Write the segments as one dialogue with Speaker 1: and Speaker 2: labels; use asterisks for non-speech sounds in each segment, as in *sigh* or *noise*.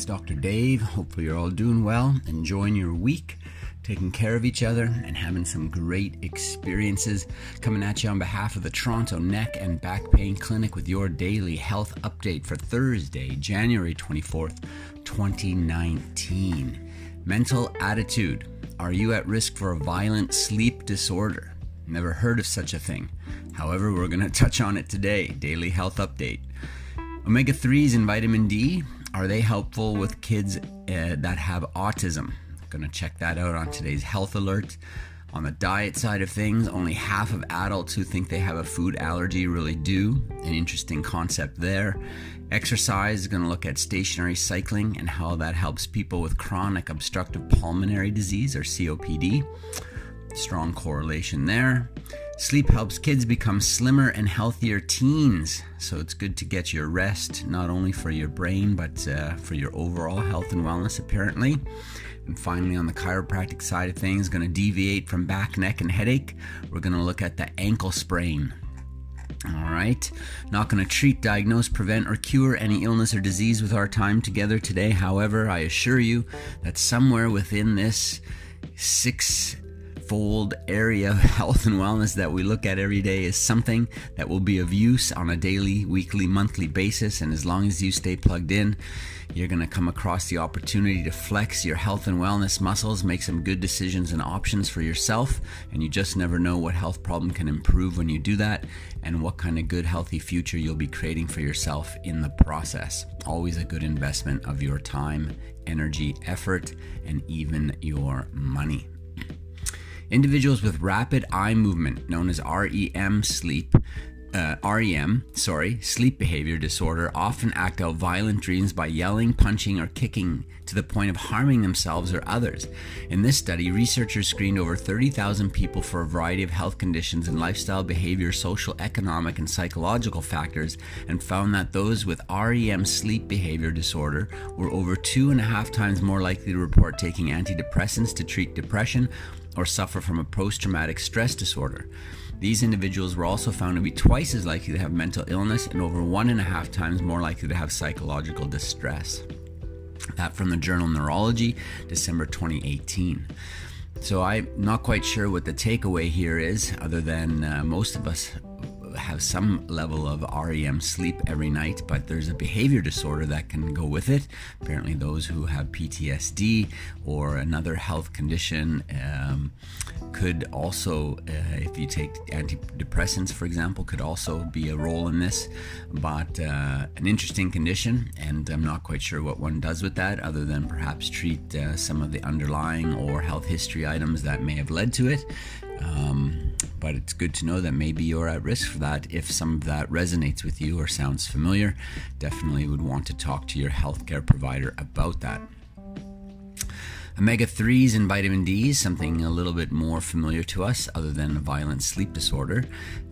Speaker 1: it's Dr. Dave. Hopefully, you're all doing well, enjoying your week, taking care of each other, and having some great experiences. Coming at you on behalf of the Toronto Neck and Back Pain Clinic with your daily health update for Thursday, January 24th, 2019. Mental attitude. Are you at risk for a violent sleep disorder? Never heard of such a thing. However, we're going *laughs* to touch on it today. Daily health update. Omega 3s and vitamin D are they helpful with kids uh, that have autism? Going to check that out on today's health alert. On the diet side of things, only half of adults who think they have a food allergy really do. An interesting concept there. Exercise is going to look at stationary cycling and how that helps people with chronic obstructive pulmonary disease or COPD. Strong correlation there. Sleep helps kids become slimmer and healthier teens, so it's good to get your rest, not only for your brain, but uh, for your overall health and wellness, apparently. And finally, on the chiropractic side of things, going to deviate from back, neck, and headache. We're going to look at the ankle sprain. All right. Not going to treat, diagnose, prevent, or cure any illness or disease with our time together today. However, I assure you that somewhere within this six fold area of *laughs* health and wellness that we look at every day is something that will be of use on a daily, weekly, monthly basis. And as long as you stay plugged in, you're going to come across the opportunity to flex your health and wellness muscles, make some good decisions and options for yourself. And you just never know what health problem can improve when you do that and what kind of good, healthy future you'll be creating for yourself in the process. Always a good investment of your time, energy, effort, and even your money. Individuals with rapid eye movement, known as REM sleep, uh, REM, sorry, sleep behavior disorder, often act out violent dreams by yelling, punching, or kicking to the point of harming themselves or others. In this study, researchers screened over 30,000 people for a variety of health conditions and lifestyle behavior, social, economic, and psychological factors, and found that those with REM sleep behavior disorder were over two and a half times more likely to report taking antidepressants to treat depression or suffer from a post traumatic stress disorder. These individuals were also found to be twice as likely to have mental illness and over one and a half times more likely to have psychological distress. That from the journal Neurology, December 2018. So I'm not quite sure what the takeaway here is, other than uh, most of us have some level of REM sleep every night, but there's a behavior disorder that can go with it. Apparently, those who have PTSD or another health condition um, could also, uh, if you take antidepressants, for example, could also be a role in this. But uh, an interesting condition, and I'm not quite sure what one does with that, other than perhaps treat uh, some of the underlying or health history items that may have led to it. Um, but it's good to know that maybe you're at risk for that. If some of that resonates with you or sounds familiar, definitely would want to talk to your healthcare provider about that. Omega 3s and vitamin D is something a little bit more familiar to us, other than a violent sleep disorder.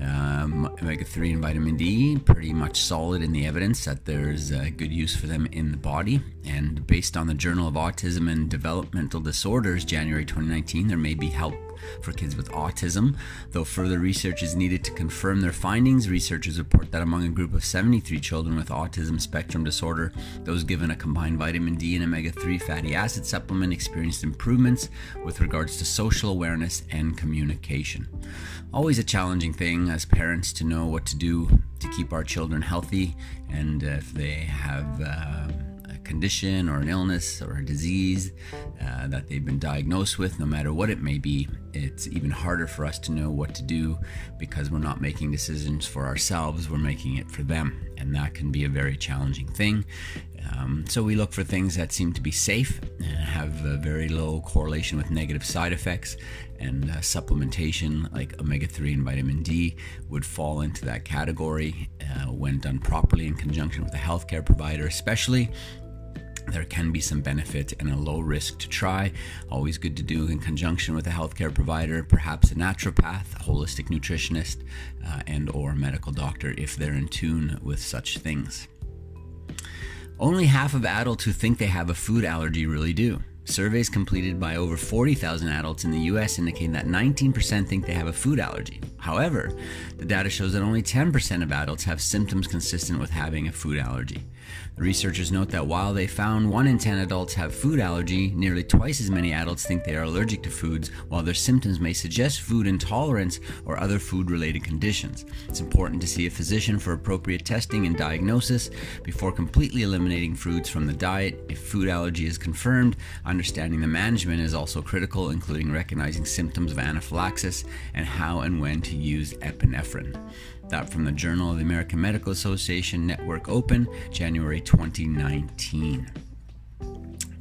Speaker 1: Um, Omega 3 and vitamin D, pretty much solid in the evidence that there's uh, good use for them in the body. And based on the Journal of Autism and Developmental Disorders, January 2019, there may be help for kids with autism. Though further research is needed to confirm their findings, researchers report that among a group of 73 children with autism spectrum disorder, those given a combined vitamin D and omega 3 fatty acid supplement experienced improvements with regards to social awareness and communication. Always a challenging thing as parents to know what to do to keep our children healthy and if they have. Uh, condition or an illness or a disease uh, that they've been diagnosed with, no matter what it may be, it's even harder for us to know what to do because we're not making decisions for ourselves, we're making it for them. And that can be a very challenging thing. Um, so we look for things that seem to be safe and have a very low correlation with negative side effects. And uh, supplementation like omega 3 and vitamin D would fall into that category uh, when done properly in conjunction with a healthcare provider, especially there can be some benefit and a low risk to try. Always good to do in conjunction with a healthcare provider, perhaps a naturopath, a holistic nutritionist, uh, and or medical doctor if they're in tune with such things. Only half of adults who think they have a food allergy really do. Surveys completed by over 40,000 adults in the US indicate that 19% think they have a food allergy. However, the data shows that only 10% of adults have symptoms consistent with having a food allergy. The researchers note that while they found 1 in 10 adults have food allergy, nearly twice as many adults think they are allergic to foods, while their symptoms may suggest food intolerance or other food related conditions. It's important to see a physician for appropriate testing and diagnosis before completely eliminating foods from the diet. If food allergy is confirmed, understanding the management is also critical, including recognizing symptoms of anaphylaxis and how and when to use epinephrine. That from the Journal of the American Medical Association Network Open, January 2019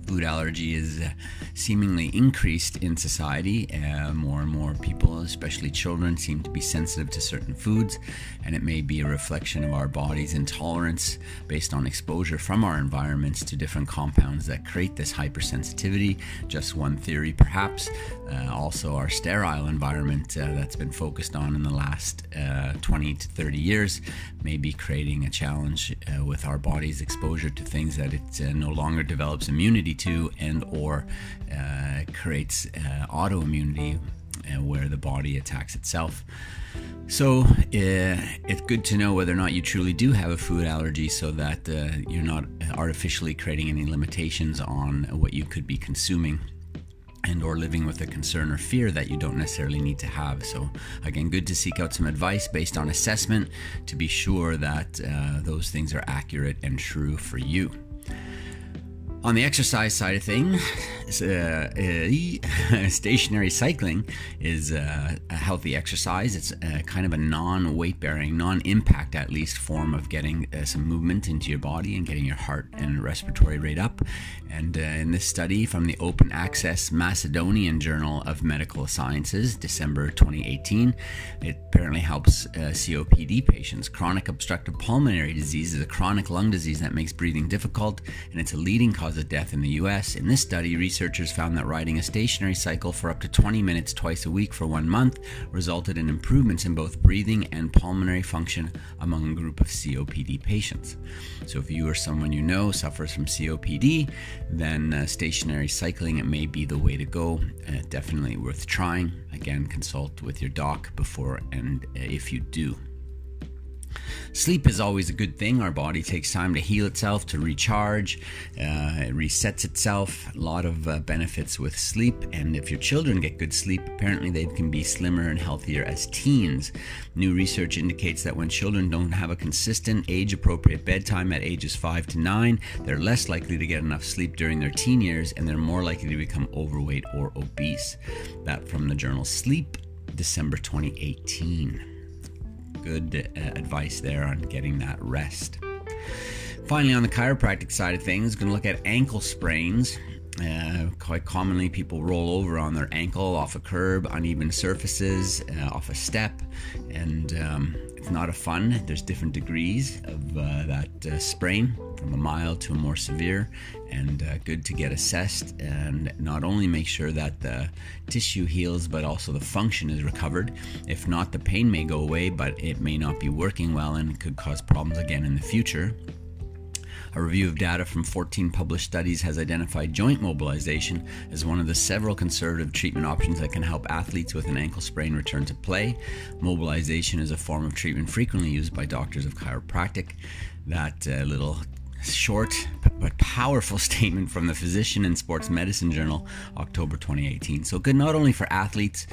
Speaker 1: food allergy is uh, seemingly increased in society. Uh, more and more people, especially children, seem to be sensitive to certain foods, and it may be a reflection of our body's intolerance based on exposure from our environments to different compounds that create this hypersensitivity. Just one theory, perhaps. Uh, also, our sterile environment uh, that's been focused on in the last uh, 20 to 30 years may be creating a challenge uh, with our body's exposure to things that it no longer develops immunity and or uh, creates uh, autoimmunity uh, where the body attacks itself. So uh, it's good to know whether or not you truly do have a food allergy so that uh, you're not artificially creating any limitations on what you could be consuming and or living with a concern or fear that you don't necessarily need to have so again good to seek out some advice based on assessment to be sure that uh, those things are accurate and true for you on the exercise side of things, uh, uh, *laughs* stationary cycling is uh, a healthy exercise. It's uh, kind of a non weight bearing, non impact at least form of getting uh, some movement into your body and getting your heart and respiratory rate up. And uh, in this study from the Open Access Macedonian Journal of Medical Sciences, December 2018, it apparently helps COPD patients. Chronic obstructive pulmonary disease is a chronic lung disease that makes breathing difficult, and it's a leading cause cause of death in the US. In this study, researchers found that riding a stationary cycle for up to 20 minutes twice a week for one month resulted in improvements in both breathing and pulmonary function among a group of COPD patients. So, if you or someone you know suffers from COPD, then uh, stationary cycling it may be the way to go. Uh, definitely worth trying. Again, consult with your doc before and uh, if you do. Sleep is always a good thing. Our body takes time to heal itself, to recharge, uh, it resets itself. A lot of uh, benefits with sleep. And if your children get good sleep, apparently they can be slimmer and healthier as teens. New research indicates that when children don't have a consistent age appropriate bedtime at ages 5 to 9, they're less likely to get enough sleep during their teen years and they're more likely to become overweight or obese. That from the journal Sleep, December 2018 good uh, advice there on getting that rest. Finally, on the chiropractic side of things, going to look at ankle sprains. Uh, quite commonly, people roll over on their ankle off a curb, uneven surfaces, uh, off a step, and um, it's not a fun. There's different degrees of uh, that uh, sprain, from a mild to a more severe, and uh, good to get assessed and not only make sure that the tissue heals, but also the function is recovered. If not, the pain may go away, but it may not be working well and could cause problems again in the future. A review of data from 14 published studies has identified joint mobilization as one of the several conservative treatment options that can help athletes with an ankle sprain return to play. Mobilization is a form of treatment frequently used by doctors of chiropractic. That uh, little short but powerful *laughs* statement from the Physician and Sports Medicine Journal, October 2018. So good not only for athletes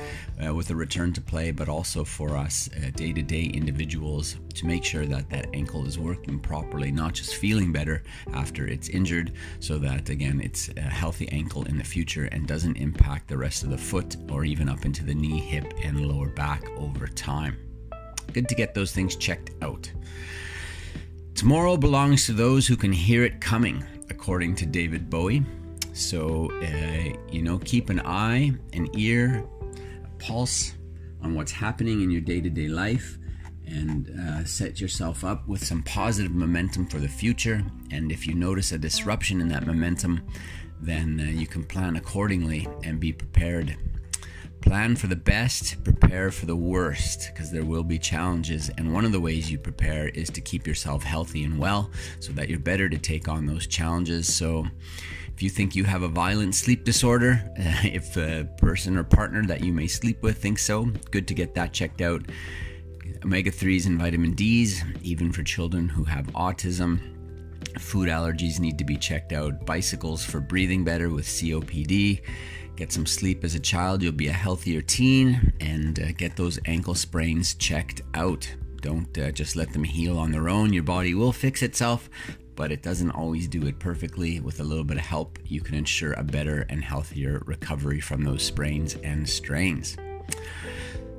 Speaker 1: uh, with a return to play, but also for us day to day individuals to make sure that that ankle is working properly, not just feeling better after it's injured, so that again it's a healthy ankle in the future and doesn't impact the rest of the foot or even up into the knee, hip, and lower back over time. Good to get those things checked out. Tomorrow belongs to those who can hear it coming, according to David Bowie. So, uh, you know, keep an eye, an ear, a pulse on what's happening in your day to day life and uh, set yourself up with some positive momentum for the future. And if you notice a disruption in that momentum, then uh, you can plan accordingly and be prepared Plan for the best, prepare for the worst, because there will be challenges. And one of the ways you prepare is to keep yourself healthy and well so that you're better to take on those challenges. So, if you think you have a violent sleep disorder, *laughs* if a person or partner that you may sleep with thinks so, good to get that checked out. Omega 3s and vitamin Ds, even for children who have autism. Food allergies need to be checked out. Bicycles for breathing better with COPD. Get some sleep as a child, you'll be a healthier teen, and uh, get those ankle sprains checked out. Don't uh, just let them heal on their own. Your body will fix itself, but it doesn't always do it perfectly. With a little bit of help, you can ensure a better and healthier recovery from those sprains and strains.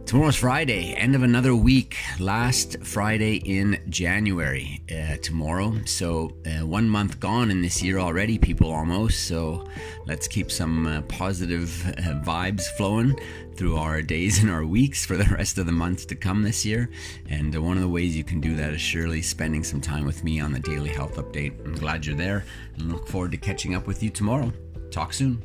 Speaker 1: Tomorrow's Friday, end of another week. Last Friday in January, uh, tomorrow. So, uh, one month gone in this year already, people almost. So, let's keep some uh, positive uh, vibes flowing through our days *laughs* and our weeks for the rest of the months to come this year. And uh, one of the ways you can do that is surely spending some time with me on the Daily Health Update. I'm glad you're there and look forward to catching up with you tomorrow. Talk soon.